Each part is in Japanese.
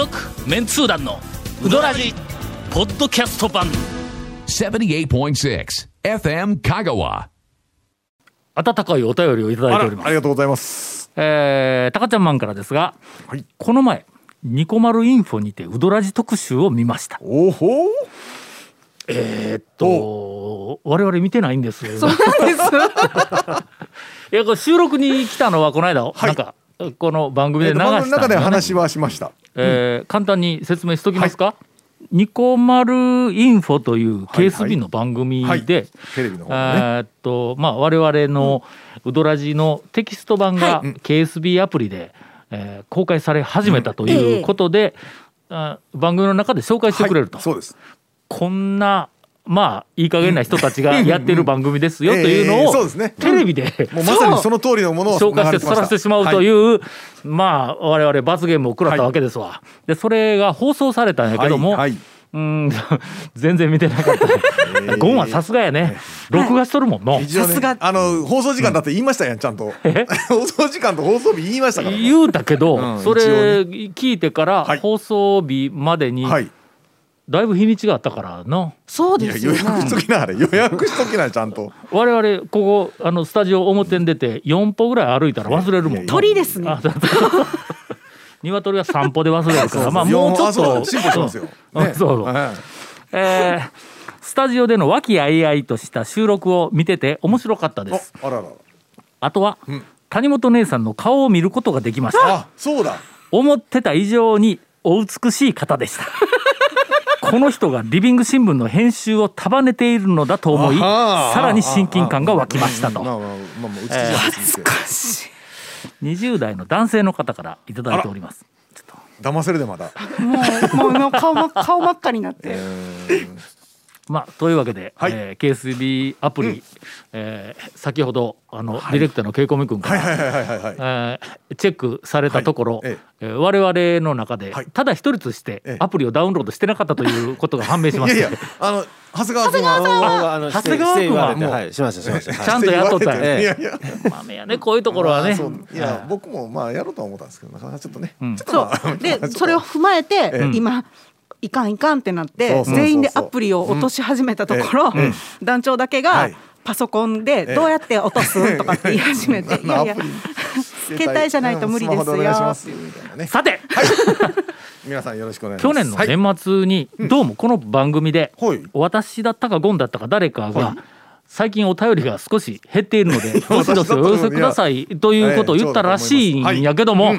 続メンツー団のウドラジポッドキャスト版。78.6 FM Kagawa. 温かいお便りをいただいております。ありがとうございます。えー、たかちゃんマンからですが、はい。この前ニコマルインフォにてウドラジ特集を見ました。おほえーっと我々見てないんですよ。そうなんです。いやこれ収録に来たのはこの間、なんかこの番組で流したん番組の中で話はしました。えー簡単に説明しときますか、ニコマルインフォというはい KSB の番組で。えーっとまあ我々のウドラジのテキスト版が KSB アプリで、えー公開され始めたということで、あ番組の中で紹介してくれると、はい。そうです。こんなまあいい加減な人たちがやってる番組ですよというえのをテレビでもうまさにその通りのものを紹介してさらしてしまうというまあ我々罰ゲームを食らったわけですわ。でそれが放送されたんやけども、うん 全然見てなかった。ゴンはさすがやね。録画しとるもんの。さすが。あの放送時間だって言いましたやんちゃんと。放送時間と放送日言いましたから。言うたけど、うんそれ聞いてからはい。放送日までにはいだいぶ日にちがあったからな。そうですよね。約しときなあれ。予約しときなちゃんと。我々ここあのスタジオ表に出て4歩ぐらい歩いたら忘れるもん。な。鳥ですね。鶏は散歩で忘れるから、まあもうちょっと。進歩しますよ。うん。ね。そうはいえースタジオでの和気あいあいとした収録を見てて面白かったです。ああらら。あとは、ん。谷本姉さんの顔を見ることができました。あそうだ。思ってた以上にお美しい方でした。この人がリビング新聞の編集を束ねているのだと思い、さらに親近感が湧きましたと。まあまあまあまあうちじゃないですけど20代の男性の方からいただいております。ちょっと騙せるでまだもうもう顔ま顔真っ赤になって。まあ、というわけで、はい。えー KSB アプリ、えー先ほどあの、ディレクターのケイコミ君から、チェックされたところ、はい。ええ。ー我々の中で、はい。ただ一人としてええ。アプリをダウンロードしてなかったということが判明しまして。いやいやあの長谷川君は長谷川君はして言われてはい。しましたしましたはい。ちゃんとやっとったんやいや。いや豆やねこういうところはね。いや僕もまあやろうとは思ったんですけどなかなかちょっとね。ん。ちょっとそまあう。で それを踏まえてえ。今。いかんいかんってなって全員でアプリを落とし始めたところ、団長だけがはい。パソコンでどうやって落とすとかって言い始めて、いやいや 携帯じゃないと無理ですよさて 皆さんよろしくお願いします。去年のはい。年末にどうもこの番組で、はい。私だったかゴンだったか誰かが、最近お便りが少し減っているのでどしどしお寄せくださいということを言ったらしいんやけども、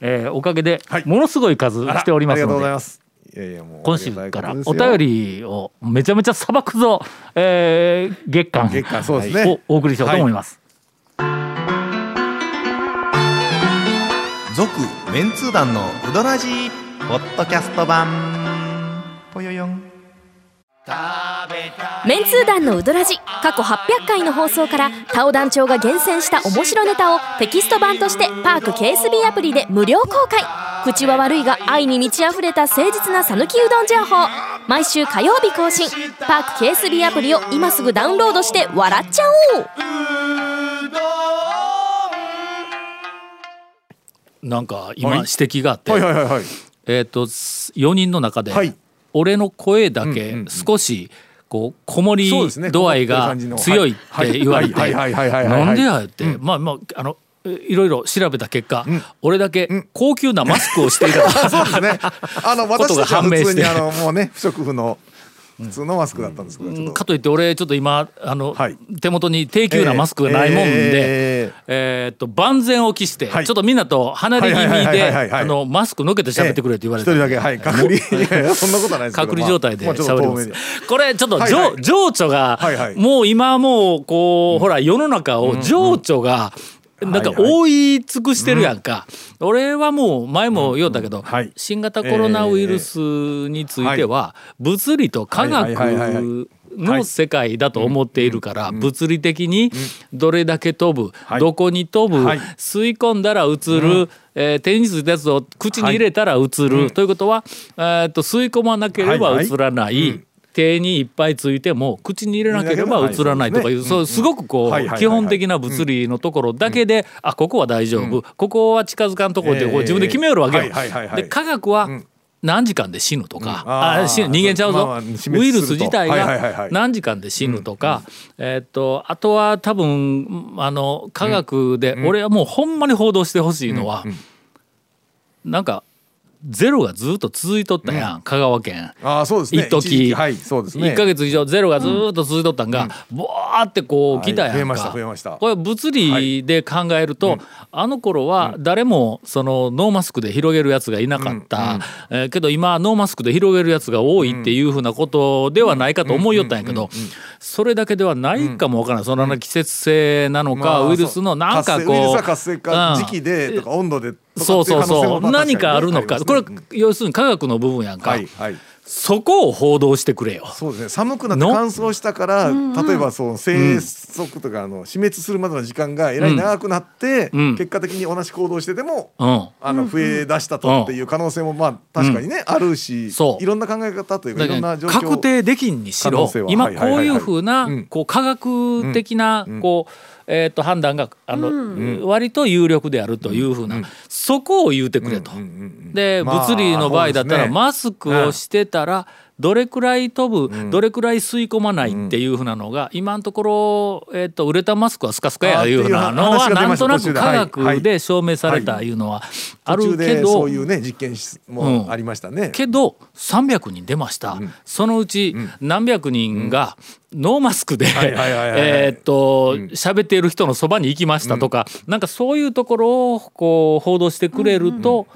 えーおかげではい。ものすごい数来ておりますのでやいやもう今週からお便りをめちゃめちゃさばくぞ、えー月間月間そうですね。をお送りしようと思います。続メンツー団のウドラジーポッドキャスト版。ぽよよん。メンツー団のウドラジ過去800回の放送からタオ団長が厳選した面白ネタをテキスト版としてパーク KSB アプリで無料公開口は悪いが愛に満ち溢れた誠実な讃岐うどん情報。毎週火曜日更新。パーク KSB アプリを今すぐダウンロードして笑っちゃおう。なんか今はい指摘があって、はいはいはいはい。えっ、と4人の中で、はい。俺の声だけ少しこうこもり度合いが強いって言われてはい。はいはいはいはいはいはい。なんでやって、まあまああのいろいろ調べた結果、俺だけ高級なマスクをしていたあ そうですね。あの 私たちは判明して。普通にあのもうね不織布の普通のマスクだったんですけどちょっと。かといって俺ちょっと今あの、はい。手元に低級なマスクがないもんで、ええーっと万全を期して、はい。ちょっとみんなと離れ気味でマスクのけて喋ってくれって言われて、一人だけはい。隔離。そんなことはない隔離状態で喋ります。と遠目に。これちょっとはいはい。情情緒がはいはい。もう今もうこうほら世の中を情緒がなんか覆い尽くしてるやんか。俺はもう前も言おうたけどはい。新型コロナウイルスについては物理と科学の世界だと思っているから物理的にどれだけ飛ぶはい。どこに飛ぶはい。吸い込んだら映るえー手についたやつを口に入れたら映るということはえーっと吸い込まなければはいはい。映らない。手にいっぱいついても口に入れなければ映らないとかいう、はいそうすごくこう基本的な物理のところだけで、あここは大丈夫、ここは近づかんとこってこう自分で決めよるわけよ。で科学は何時間で死ぬとか、うん。あ人間ちゃうぞ、まあウイルス自体が何時間で死ぬとか、えーっとあとは多分あの科学で、俺はもうほんまに報道してほしいのは、なんかゼロがずっと続いとったやん、香川県。ああそうですね。一時時はいそうですね。1か月以上ゼロがずっと続いとったんが、ボワーってこう来たやんか、はい増えました増えました。これ物理で考えると、あの頃は誰もそのノーマスクで広げるやつがいなかった、えーけど今ノーマスクで広げるやつが多いっていうふうなことではないかと思いよったんやけどそれだけではないかもわからない。その季節性なのか、まあウイルスのなんか活性ウイルスこうは活性化うん。時期でとか温度でそうそうそう。何かあるのか、これ要するに科学の部分やんか、はいはい。そこを報道してくれよ。そうですね。寒くなっての？乾燥したから例えばその生息とかあの死滅するまでの時間がえらい長くなって、うん。結果的に同じ行動してても、うん。あの増え出したとっていう可能性もまあ確かにね、あるしそう。いろんな考え方というかいろんな状況確定できんにしろ。今はいはいはいこういうふうなうん。こう科学的なこうえーと判断があの割と有力であるというふうなそこを言うてくれと。でまあ物理の場合だったらマスクをしてたらどれくらい飛ぶどれくらい吸い込まないっていうふうなのが今のところえーとウレタンマスクはスカスカやいうふうなのはなんとなく科はい。学で証明されたいうのはあるけどでそういうね実験しもありましたね。けど300人出ました、そのうち何百人がノーマスクで えーっと喋っている人のそばに行きましたとか、なんかそういうところをこう報道してくれると、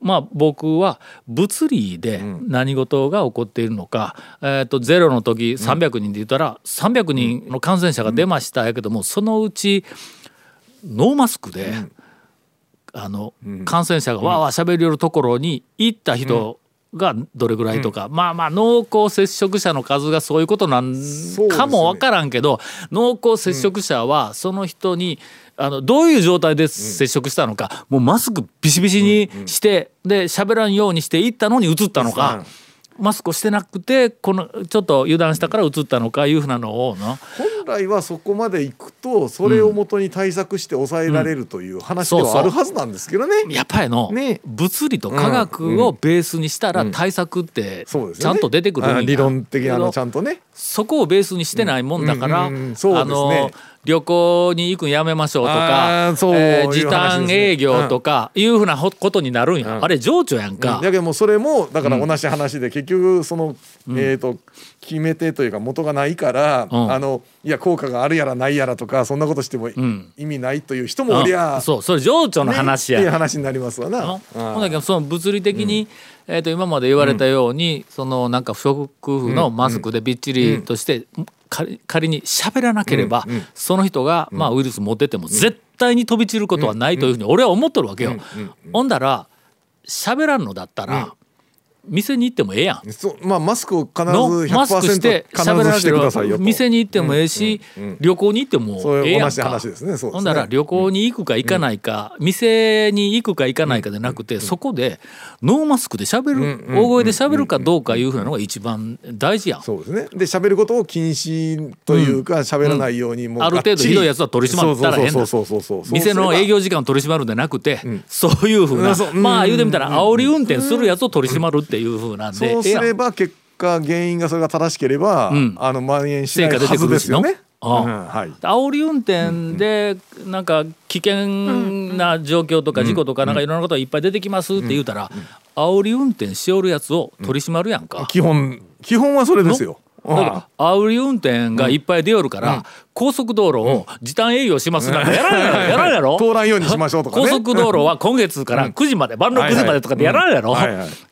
まあ僕は物理で何事が起こっているのか、えーっとゼロの時300人で言ったら300人の感染者が出ましたやけどもそのうちノーマスクで、あの感染者がわーわー喋りよるところに行った人がどれぐらいとか、まあまあ濃厚接触者の数がそういうことなんかもわからんけど、濃厚接触者はその人にあのどういう状態で接触したのか、もうマスクビシビシにして、で喋らんようにして行ったのに移ったのか。マスクをしてなくてこのちょっと油断したから移ったのかいうふうなのをな本来はそこまで行くとそれをもとに対策して抑えられるという話ではあるはずなんですけどね。やっぱりの、ね。物理と科学をベースにしたら対策ってちゃんと出てくるんやあ理論的なあのちゃんとね。そこをベースにしてないもんだから、あの旅行に行くんやめましょうとかそうえー時短営業とかいうふうなほことになるんや、うん。あれ情緒やんか、だけどもうそれもだから同じ話で結局その、えー、と決め手というか元がないから、うん。あのいや効果があるやらないやらとかそんなことしてもん。意味ないという人もおりゃ、うん。そうそれ情緒のね話や、っていう話になりますわな。ほんだけどその物理的に、えー、と今まで言われたように、そのなんか不織布のマスクでびっちりとして、仮仮に喋らなければ、その人が、まあ、ウイルス持ってても絶対に飛び散ることはないというふうに俺は思っとるわけよ。ほんだら喋らんのだったら、店に行ってもええやん。そうまあマスクを必ずのマスクし100%て必喋らなけれずしてくださいよ。店に行ってもええし、旅行に行ってもええやんか。話ですね。そうですね。ほんだら旅行に行くか行かないか、店に行くか行かないかでなくて、そこでノーマスクで喋る、大声で喋るかどうかいうふうなのが一番大事やん。そうですね。で喋ることを禁止というか喋、らないようにもうある程度ひどいやつは取り締まったらええんだ店の営業時間を取り締まるんじゃなくて、そういうふうな、まあ言うてみたら煽り運転するやつを取り締まるっていうふうなんで、そうすれば結果原因がそれが正しければ、ん。あの蔓延しないはずですよね。ああうん。はい。煽り運転でなんか危険な状況とか事故とかなんかいろんなことがいっぱい出てきますって言うたら煽り運転しおるやつを取り締まるやんか。基本基本はそれですよ。だから煽り運転がいっぱい出よるから、高速道路を時短営業しますなんてやらんやろ。やらんやろ。通らんようにしましょうとかね。高速道路は今月から9時まで、晩の9時までとかでやらんやろ、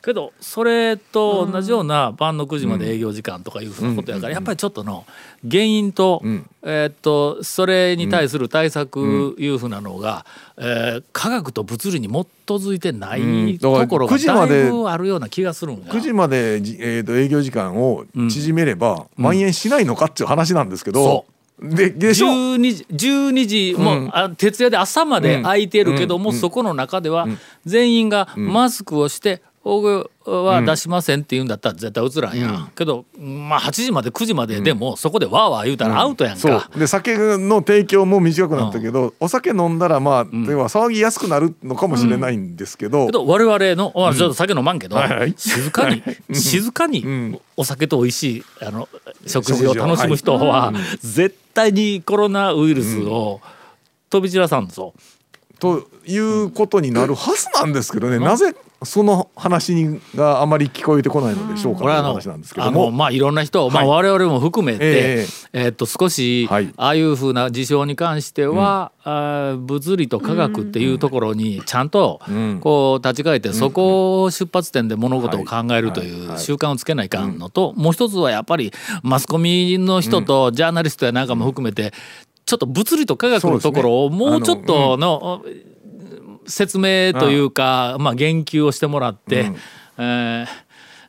けどそれと同じような晩の9時まで営業時間とかいうふうなことやから、やっぱりちょっとの原因と、えーっとそれに対する対策いうふうなのが、えー科学と物理に基づいてないところが9時まだでいぶあるような気がするんや。9時までじ、えー、と営業時間を縮めれば、蔓延しないのかっていう話なんですけど、そででしょ？12時 ,12 時も、うんあ徹夜で朝まで空いてるけども、そこの中では全員がマスクをして僕は出しませんって言うんだったら絶対映らんやん、けどまあ8時まで9時まででもそこでわーわー言うたらアウトやんか、そう。で酒の提供も短くなったけど、お酒飲んだらまあ、要は騒ぎやすくなるのかもしれないんですけど、けど我々の、あちょっと酒飲まんけど、はいはい。静かに、静かにん。お酒と美味しいあの食事を楽しむ人は、絶対にコロナウイルスを飛び散らさんぞ。ということになるはずなんですけどね、なぜその話にがあまり聞こえてこないのでしょうかというこれは話なんですけあども。のまあいろんな人、まあ我々も含めて、ええ。ーっと少し、はい。ああいうふうな事象に関しては、あー物理と科学っていうところにちゃんとん。こう立ち返ってそこを出発点で物事を考えるという習慣をつけないかんのと、もう一つはやっぱりマスコミの人とジャーナリストやなんかも含めてちょっと物理と科学のところをもうちょっとの説明というか、まあ、言及をしてもらって、えー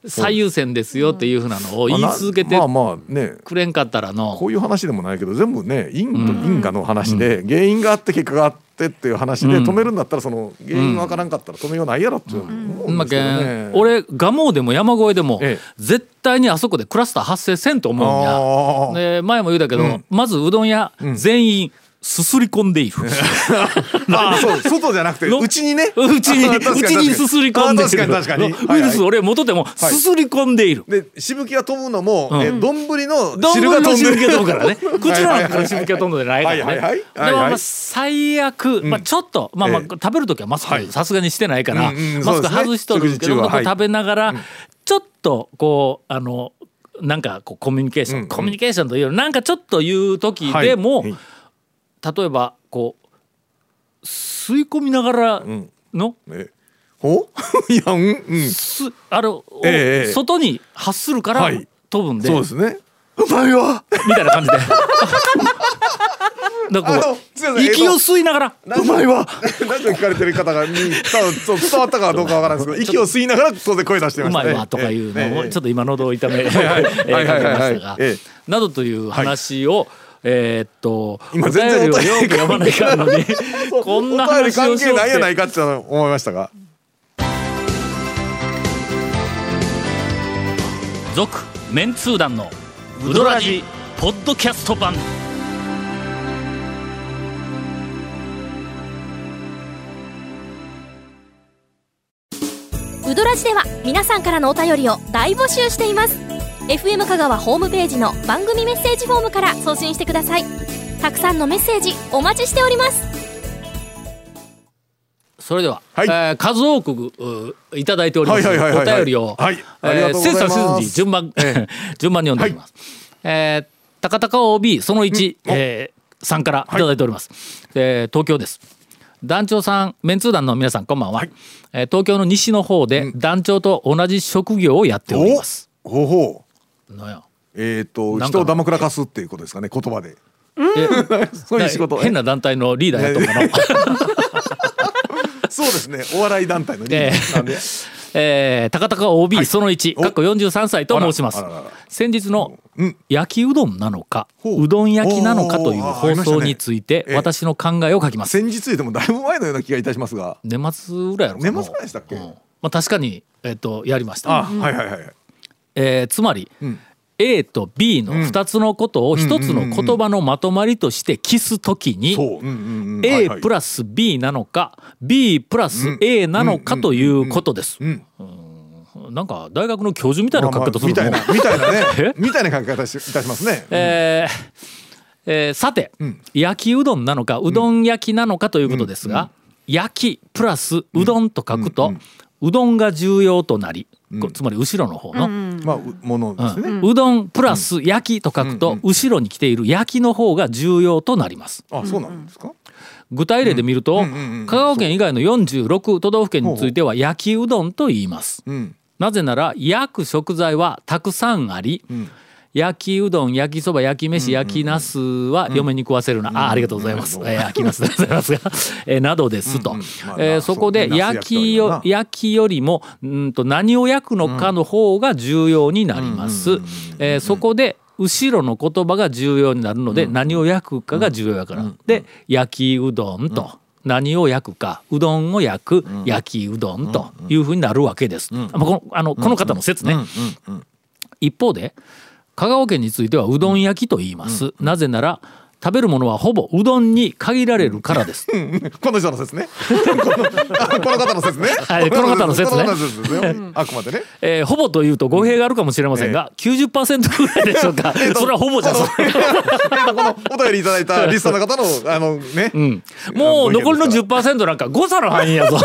最優先ですよっていうふうなのを言い続けてまあまあね。くれんかったらの、こういう話でもないけど全部ね因と因果の話で、原因があって結果があってっていう話で、止めるんだったらその原因がわからんかったら止めようないやろって思うんまあね。ん俺蒲生でも山越えでも、ええ。絶対にあそこでクラスター発生せんと思うんや。で前も言うたけど、うん。まずうどん屋、全員 すすり込んでいる。あーそう外じゃなくての？うちにねうちに、うちに。すすり込んでいる。確かに確かに。ウイルス俺元でもすすり込んでいる。でしぶきが飛ぶのも、丼のどん汁ぶりのしぶが飛んできが飛ぶからね。口の中からしぶきが飛んでないからね。はいはい。はいではいはい。もまあ最悪、まあちょっと、まあまあええ食べる時はマスはい。クさすがにしてないから、うんうんマスク外しとるけど、食事中は。はい。こう食べながら、ちょっとこう、あの、なんかこうコミュニケーション、うん。うんコミュニケーションというよりなんかちょっと言う時でも、はい例えばこう吸い込みながらん。の、えほ？いやうんうん。すあの、ええ外に発するからはい。飛ぶんで、そうですね。うまいわみたいな感じで。だから息を吸いながら、うまいわなんか聞かれてる方がに多分伝わったかどうかわからないですけど 息を吸いながら当然声出してうましたね。まいわとかいうのをええちょっと今喉を痛めえはいーはいかけまはいしたが。え。などという話をえーっと今全然お便りよく読まないかんのにこんな話をしよう関係ないやないかって思いましたが。続メンツー団のウドラジポッドキャスト版。ウドラジでは皆さんからのお便りを大募集しています FM 香川ホームページの番組メッセージフォームから送信してください。たくさんのメッセージお待ちしております。それでは、はい。えー数多くういただいておりますはいはいはいはいお便りを、はい。ありがとうございます。えー精査せずに順番、順番に読んでおります、えー高高 OB その1、えーさんからいただいております、えー東京です。団長さんメンツー団の皆さんこんばんは、えー東京の西の方で団長と同じ職業をやっております、おほうほうなんや？えっ、と人をだまくらかすっていうことですかね言葉で。え？そういう仕事。変な団体のリーダーやったかな。そうですね。お笑い団体のリーダーなんで。えー、高高 OB その1、お。かっこ43歳と申します。先日のうん。焼きうどんなのか、ほう。うどん焼きなのかという放送についてええ。私の考えを書きます、先日でもだいぶ前のような気がいたしますが。年末ぐらいやろ年末ぐらいでしたっけ？うん。まあ、確かに、えっとやりました、あ、はいはいはいえーつまり、ん。A と B の2つのことを1つの言葉のまとまりとして記すときに、A はいプラス B なのか B プラス A なのかということです。うんなんか大学の教授みたいな書き方するみたいな みたいなえね。みたいな書き方しいたしますね、えーえーさて、ん。焼きうどんなのかうどん焼きなのかということですが、焼きプラスうどんと書くと、うどんが重要となり、こつまり後ろの方の、まあうものですね、うどんプラス焼きと書くと、後ろに来ている焼きの方が重要となります。あそうなんですか、具体例で見ると、香川県以外の46都道府県については焼きうどんと言います。うんなぜなら焼く食材はたくさんあり、焼きうどん焼きそば焼き飯焼きなすは嫁に食わせるな、あありがとうございます、えー焼きなすでございますが、えーなどですと、うんうん。まあえーそこで焼きよ焼きよりもうんと何を焼くのかの方が重要になります。えーそこで後ろの言葉が重要になるので、何を焼くかが重要やから、で焼きうどんと。何を焼くか。うどんを焼く。焼きうどんというふうになるわけです。あこのあのこの方の説ね。一方で香川県についてはうどん焼きと言います。なぜなら食べるものはほぼうどんに限られるからです。この人の説ね この方の説ねはいこの方の説ねこの方の説ですよあくまでねえーほぼというと語弊があるかもしれませんが、90%ぐらいでしょうか。それはほぼじゃこのそう。このお便りいただいたリスナーの方のあのね、うん、もう残りの10 10%なんか誤差の範囲やぞ。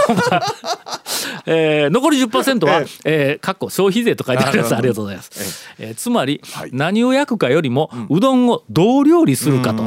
えー残り10%は、えー、かっこ消費税と書いてあります。あありがとうございます。えーつまり、はい。何を焼くかよりも、うどんをどう料理するかと、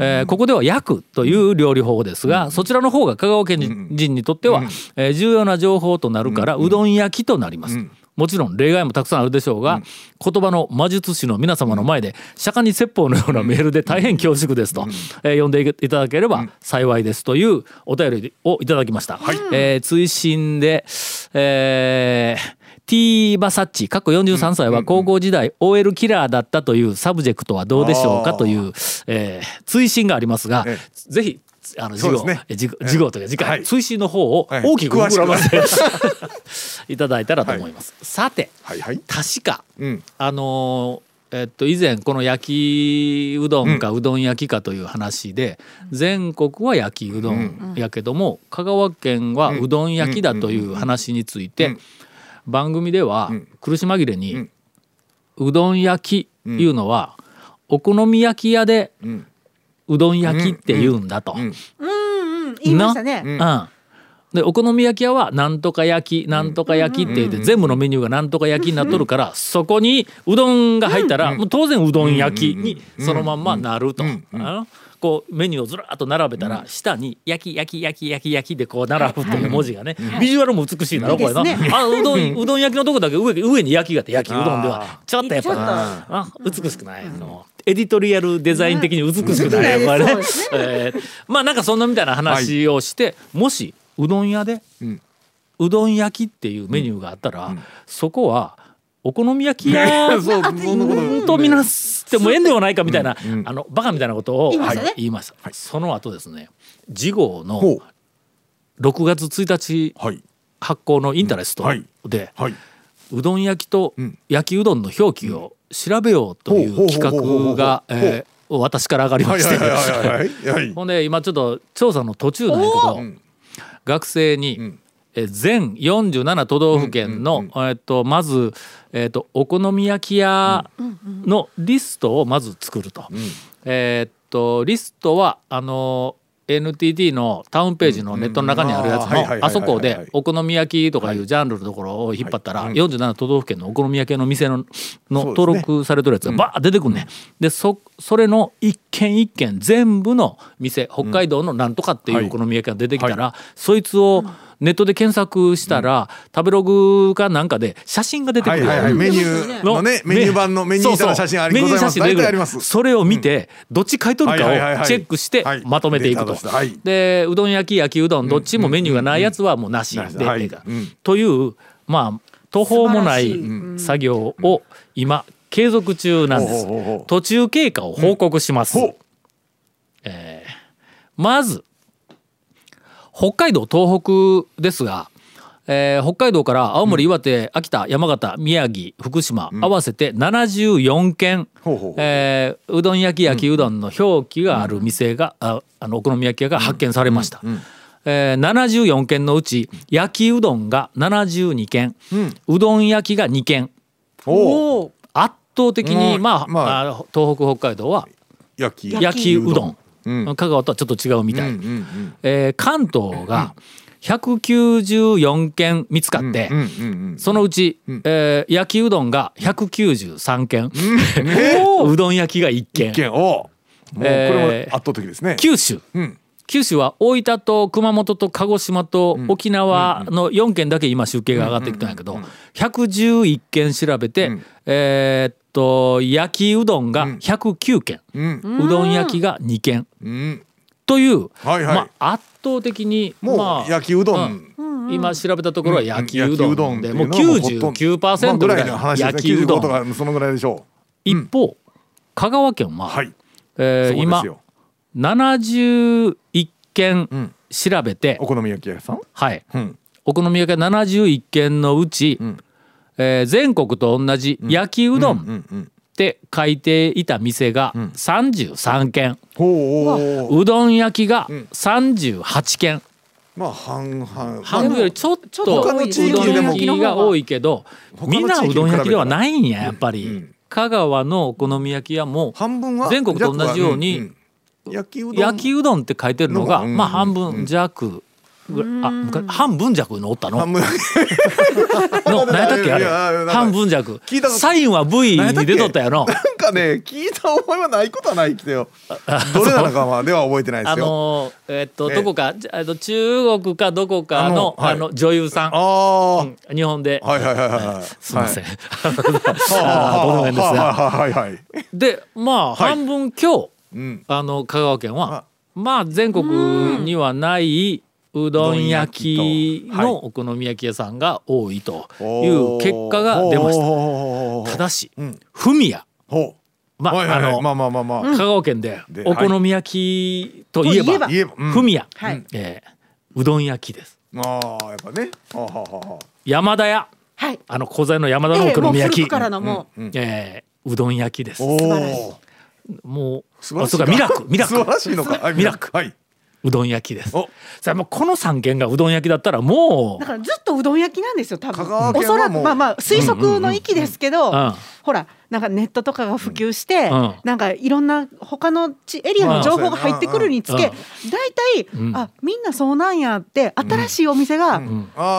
えーここでは焼くという料理法ですが、そちらの方が香川県人にとっては、えー重要な情報となるから、うどん焼きとなります。もちろん例外もたくさんあるでしょうが、言葉の魔術師の皆様の前で釈迦に説法のようなメールで大変恐縮ですと、えー読んでいただければ幸いですというお便りをいただきました。えー追伸で、えー T バサッチかっこ43歳は高校時代 OL キラーだったというサブジェクトはどうでしょうかという、えー追伸がありますが、え。ぜひあの次号、そうですね。え次号次号というか次回、はい。追伸の方をはい。大きく膨らませて、いただいたらと思います。さてはいはい。確かうん。あのーえっと以前この焼きうどんかうどん焼きかという話で、全国は焼きうどんやけども、香川県はうどん焼きだという話について、番組では苦し紛れに、うどん焼きいうのは、お好み焼き屋でんうどん焼きって言うんだと。んうん。うん言いましたね。うん。でお好み焼き屋はなんとか焼きなんとか焼きって言って全部のメニューがなんとか焼きになっとるからそこにうどんが入ったらもう当然うどん焼きにそのまんまなると。あのこうメニューをずらっと並べたら下に「焼き焼き焼き焼き焼き」でこう並ぶという文字がねビジュアルも美しいだろこれな。あうどんうどん焼きのとこだけ上上に焼きがあって焼きうどんではちょっとやっぱ美しくないの。エディトリアルデザイン的に美しくない？よこれね。そうです。えー。まあなんかそんなみたいな話をして、もしうどん屋で、ん。うどん焼きっていうメニューがあったら、そこはお好み焼き屋 そうそんなこととみなしてもええんではないかみたいな、あのバカみたいなことを言いましたね。はい。言いました、その後ですね次号のほう。6月1日はい。発行のインタレストうんはい。で、はい。うどん焼きとん。焼きうどんの表記を調べようといほうう企画がえー私から上がりまして。はいはいはいはい。はいはい。ほんで今ちょっと調査の途中なんやけど、ん。学生に、ん。え全47都道府県の、えっとまず、えっとお好み焼き屋のリストをまず作ると。えっとリストはあの NTT のタウンページのネットの中にあるやつのあそこでお好み焼きとかいうジャンルのところを引っ張ったら47都道府県のお好み焼きの店のの登録されてるやつがバーッ出てくんねん。でそそれの一軒一軒全部の店北海道のなんとかっていうお好み焼きが出てきたら、そいつをネットで検索したら、食べログかなんかで写真が出てくる。よ、はいはいはい。メニューのね、メニュー版のメニュー板の写真ありございます。メニュー写真出てくる。大体あります。それを見て、どっち書いとるかをチェックしてはい。まとめていくと。でうどん焼き焼きうどんどっちもメニューがないやつはもうなし。ではい。というまあ途方もない作業を今継続中なんです。途中経過を報告します、えーまず北海道東北ですが、えー北海道から青森岩手秋田山形宮城福島、合わせて74件ほうえーうどん焼き焼きうどんの表記がある店が、ああのお好み焼き屋が発見されました、えー74件のうち焼きうどんが72件、うどん焼きが2件おお。圧倒的に、うんまあ、東北北海道は焼き。うどん香川とはちょっと違うみたい、うんうんうん。えー関東が194件見つかって、うんうんうん。そのうち、えー焼きうどんが193件、ね うどん焼きが1件一見おお。もうこれも圧倒的ですね。九州。うん。九州は大分と熊本と鹿児島と沖縄の4県だけ今集計が上がってきたんやけど111件調べて、えーっと焼きうどんが109件、うん。うどん焼きが2件うん。という、はいはい。まあ、圧倒的にもまあう焼きうどん。今調べたところは焼きうどんどんで、もうっていうのはもうほとんど。まあ99%ぐらいの。焼きうど95とんかそのぐらいでしょ一方香川県は、う。はい。えー今そうですよ。71件調べてお好み焼き屋さん？はい。うん。お好み焼き屋71軒のうち、んえー全国と同じ焼きうどんって書いていた店が33軒、ほうう。どん焼きが38軒、まあ半々。半分よりちょっとうどん焼きが多いけどみんなうどん焼きではないんややっぱり、うん香川のお好み焼き屋も半分は全国と同じようにん。ん。焼きうどんって書いてるのが、うん。まあ半分弱、あ昔半分弱のおったの？半分。の何やったっけ？あれ。半分弱。聞いたこと。サインは V に出とったやろ？なんかね聞いた覚えはないことはないけどよ。どれなのかまでは覚えてないであすよ。のーえっとねどこかじゃあの中国かどこかのああのはいの女優さん。ああうん日本で。はいはいはいはい すいません。はい。あーどの辺ですが。はいはいはいでまあはい。半分今日うん。あの香川県は。あ。まあ全国にはないうどん焼きのお好み焼き屋さんが多いという結果が出ました。たただしうん。フミヤ。ほう。まああのはいはい。はいまあまあまあまあ。香川県ででお好み焼きといえばといえば言えばうどん焼きです。ああやっぱね。山田屋。はい。あの小材の山田のお好み焼き。古くからのもう、えーうどん焼きです。お素晴らしい。おもう素晴らしいあそうかミラクミラク。素晴らしいのか。はいミラク。はいうどん焼きです。お。さあもうこの3軒がうどん焼きだったらもだからずっとうどん焼きなんですよ多分。おそらくまあまあ推測の域ですけど、うん。ほらなんかネットとかが普及して、うん。なんかいろんな他の地エリアの情報が入ってくるにつけ、うん。大体、うん。あみんなそうなんやって新しいお店が、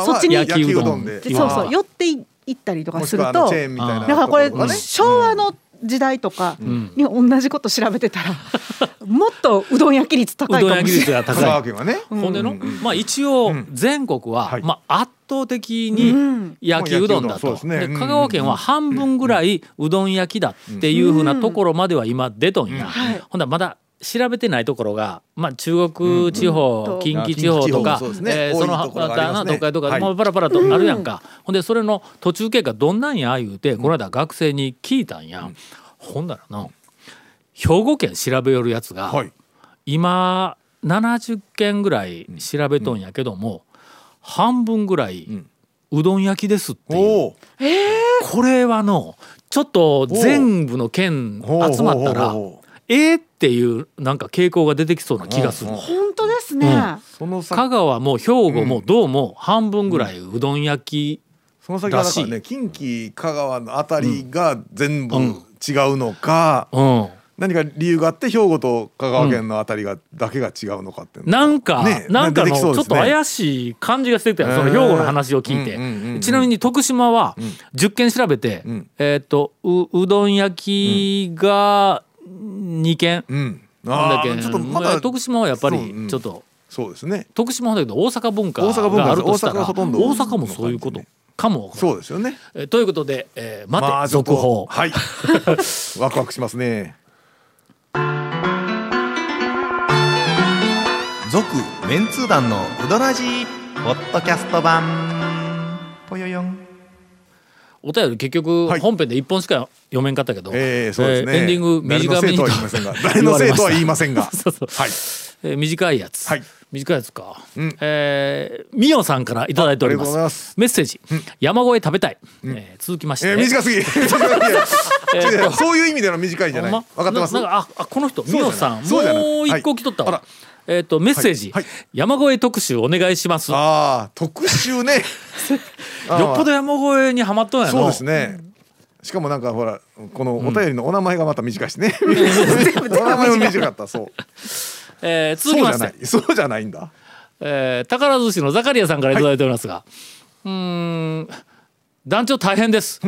そっちに焼きうどんそうそう寄っていったりとかするとだからこれ、昭和の時代とかん。に同じこと調べてたら、もっとうどん焼き率高いうどん焼きかもしれない。率が香川高い県はね。ほんでのまあ一応うん。全国ははい。まあ圧倒的うにん。焼きうどんだと。で香川県は半分ぐらいうどん焼きだっていうふうなところまでは今出とんや。はい。ほんだらまだ調べてないところが、まあ、中国地方、うん近畿地方とか、そうですね。えーその東海とか、はい。まあ、パラパラとあるやんか、ほんでそれの途中経過どんなんや言うてこの間学生に聞いたんや、ほんだらな兵庫県調べよるやつが、はい。今70件ぐらい調べとんやけども、半分ぐらい、うどん焼きですっていう。おおこれはのちょっと全部の県集まったらえーっていうなんか傾向が出てきそうな気がする。うん本当ですね。うん。その先香川も兵庫もどうも半分ぐらいうどん焼きその先はだかららね近畿香川のあたりが全部うん。違うのか、うん何か理由があって兵庫と香川県のあたりが、だけが違うのかっていうのなんか、ねなんかのちょっと怪しい感じがしてきたよその兵庫の話を聞いて、ちなみに徳島は10件調べて、ん。えーっとううどん焼きが2件、うん。なんだっけ？ちょっとまだ徳島はやっぱりちょっと。そうですね。徳島はだけど大阪文化大阪文化があるとしたら大阪はほとんど。大阪もそういうことかもそうですよね。えーということで、えー待て、まあ続報。はい。ワクワクしますね。続メンツー団のウドラジーポッドキャスト版。ぽよよんお便り結局はい。本編で一本しか読めんかったけど、えー、そうでエンディング短めにと誰のせいとは言いませんが。誰のせいとは言いませんが。そうそう。はい。えー短いやつ、はい。短いやつか、うん。えー、みおさんからいただいております。メッセージ、山越え食べたい、えー続きまして、えー、短すぎ。そういう意味での短いじゃない。ま？分かってます？ななんかああこの人。みおさんもう一個来とったわ、はいえっ、とメッセージ、はい。はい山越え特集お願いします。よああ特集ね。あーっぽど山越えにはまっとんやのそうですね。しかもなんかほらこのお便りのお名前がまた短いしね、お名前も短かった。そう。えー続きまして。そうじゃない。そうじゃないんだ。えー宝寿司のザカリアさんからいただいておりますが、うーん団長大変です、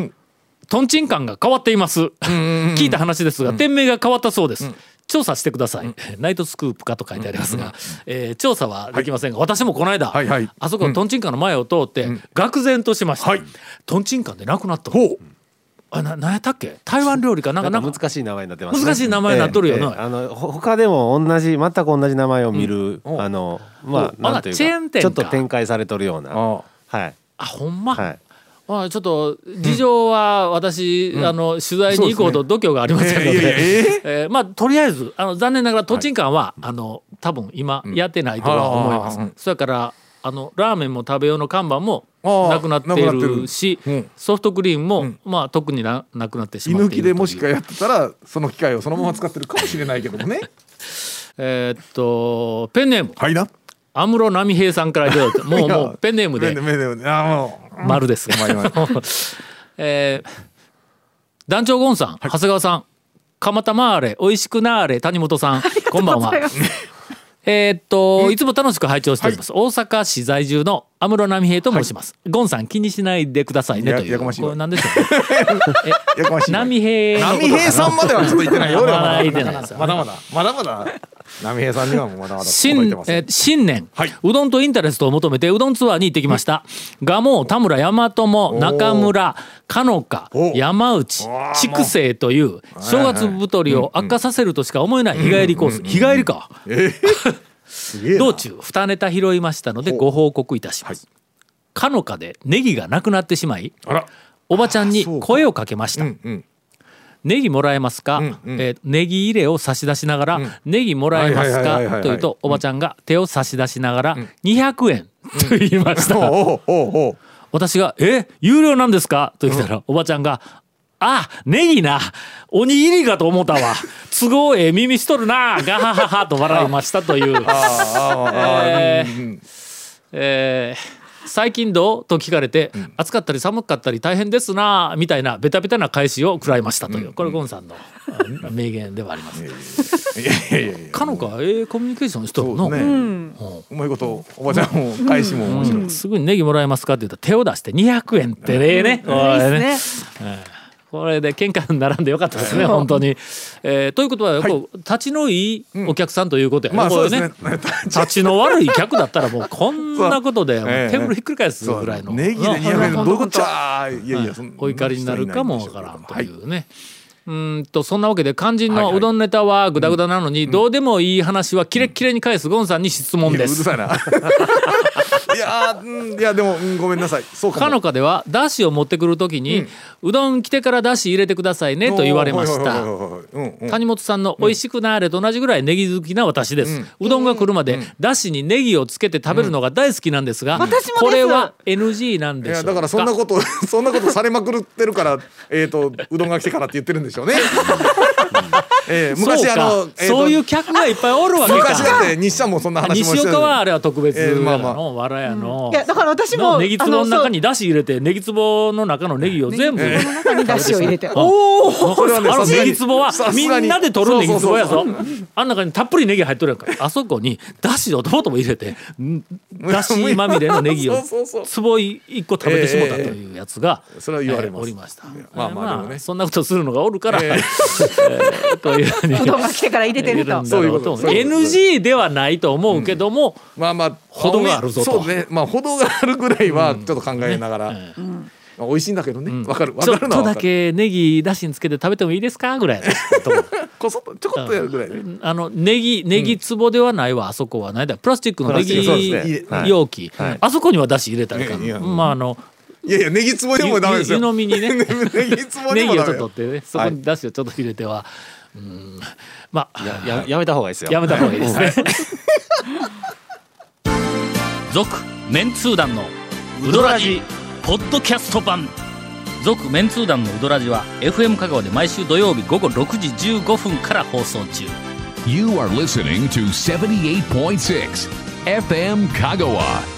トンチンカンが変わっています、聞いた話ですが、店名が変わったそうです、調査してください、ナイトスクープかと書いてありますが、えー調査はできませんが、私もこの間、はいはい。あそこのトンチンカンの前を通って、愕然としました、はい。トンチンカンでなくなったあな何やったっけ？台湾料理かなんか難しい名前になってます、難しい名前になっとるよな。ええ。ええ。あのほ他でも同じ全く同じ名前を見る、うん。あのまおあなんというかちょっと展開されとるような。あ。はい。あほんま、はいまあ、ちょっと事情は私、あの取材に行こうと度胸がありませんので、ねえーえー。まあとりあえずあの残念ながらトンチンカンは、あの多分今やってないとは思います、うん。それからあのラーメンも食べようの看板もなくなってなくなってる。るしうん。ソフトクリームも、まあ特にななくなってし居抜きまっているという。でもしかやってたらその機械をそのまま使ってるかもしれないけどもね。えーっとペンネーム。はいな。安室奈美平さんからいただいてもう もうペンネームで。ペンネームで。あもう丸です。が、えー団長ゴンさん、長谷川さん蒲田マーレ美味しくなーれ谷本さん こんばんは。えーっといつも楽しく拝聴しております、大阪市在住の安室奈美平と申します、ゴンさん気にしないでくださいねやというやかましいわ。これなんでしょう奈美平のこと波平さんまではちょっと言ってないよ。まだまだ。まだまだ波平さんにはまだまだ新届いてますえー新年、はい。うどんとインタレストを求めてうどんツアーに行ってきました、蒲生田村大和も中村かのかお山内筑西という正月太りを悪化させるとしか思えない日帰りコース、日帰りか、えな。道中二ネタ拾いましたのでご報告いたします、かのかでネギがなくなってしまいあら。おばちゃんに声をかけました、うんうんネギもらえますか、んうん。えーネギ入れを差し出しながら、ネギもらえますか？というとおばちゃんが手を差し出しながら200円と言いました、私が「え？有料なんですか?」と言ったら、おばちゃんが「あネギな。おにぎりかと思ったわ。都合ええ耳しとるな。ガハハハ」と笑いましたという。えーうんうん。えー最近どう？と聞かれて、暑かったり寒かったり大変ですなみたいなベタベタな返しを食らいましたという、これゴンさんのあ名言ではあります。いやいやいやいやかのかええコミュニケーションしとるの、そうね。うまいことおばちゃんも返しも面白い。すぐにネギもらえますかって言ったら手を出して200円ってね。えね。これで喧嘩に並んでよかったですね、本当に。えーということは、こう立ちのいいお客さんということやね、まあうですね。立ちの悪い客だったらもうこんなことでテーブルひっくり返すぐらいの。ネギでな200円どういお怒りになるかもわからんとはいいうね。うーんとそんなわけで肝心のうどんネタはグダグダなのに、どうでもいい話はキレッキレに返すゴンさんに質問です。うるさいな。いやいやでもうんごめんなさい。そうかのかではだしを持ってくるときに、うどん来てからだし入れてくださいねと言われました。谷本さんの美味しくなあれと同じぐらいネギ好きな私です、うどんが来るまでだしにネギをつけて食べるのが大好きなんですが、これは NG なんいでしょうだからそんなことそんなことされまくってるからえっとうどんが来てからって言ってるんでしょうね。えー昔そうか。あのえーとそういう客がいっぱいおるわけ昔だっかてもそんな話もして西岡はあれは特別えーまあまあ。のわらやの、いやだから私ものネギ壺の中ににだし入れてネギ壺の中のネギを全部、ネギ壺の中にだしを入れて。おおあのネギ壺はみんなで取るネギ壺やぞ。あん中にたっぷりネギ入っとるやんか。あそこにだしをとぼとぼ入れてん。だしまみれのネギを壺一個食べてしもたというやつが、それは言われますえーおりました、まあまあねそんなことするのがおるから、ええーというふうにうどんが来てから入れてると。そういうこと。そういうこと。NG ではないと思うけども、まあまあ程があるぞと。そうね。まあ程があるぐらいはちょっと考えながら、えーまあ美味しいんだけどね。わ、かる。わちょっとだかる。のはわかるけネギだしにつけて食べてもいいですかぐらいここそっとちょこっとやるぐらいね、あのネギネギ壺ではないわ、あそこは。ないだ。プラスチックのネギですね。はい容器、はい。あそこにはだし入れたらいかんいやいや。まああのいやいやネギつぼにもダメですよ。湯湯飲みにね。ネギつぼにネギをちょっともダメよ取ってねそこにだしをちょっと入れては、うん。まあやややめた方がいいですよ。やめた方がいいですね。続メンツー団のウドラジポッドキャスト版。続メンツー団のウドラジは FM 香川で毎週土曜日午後6時15分から放送中。You are listening to 78.6 FM Kagawa.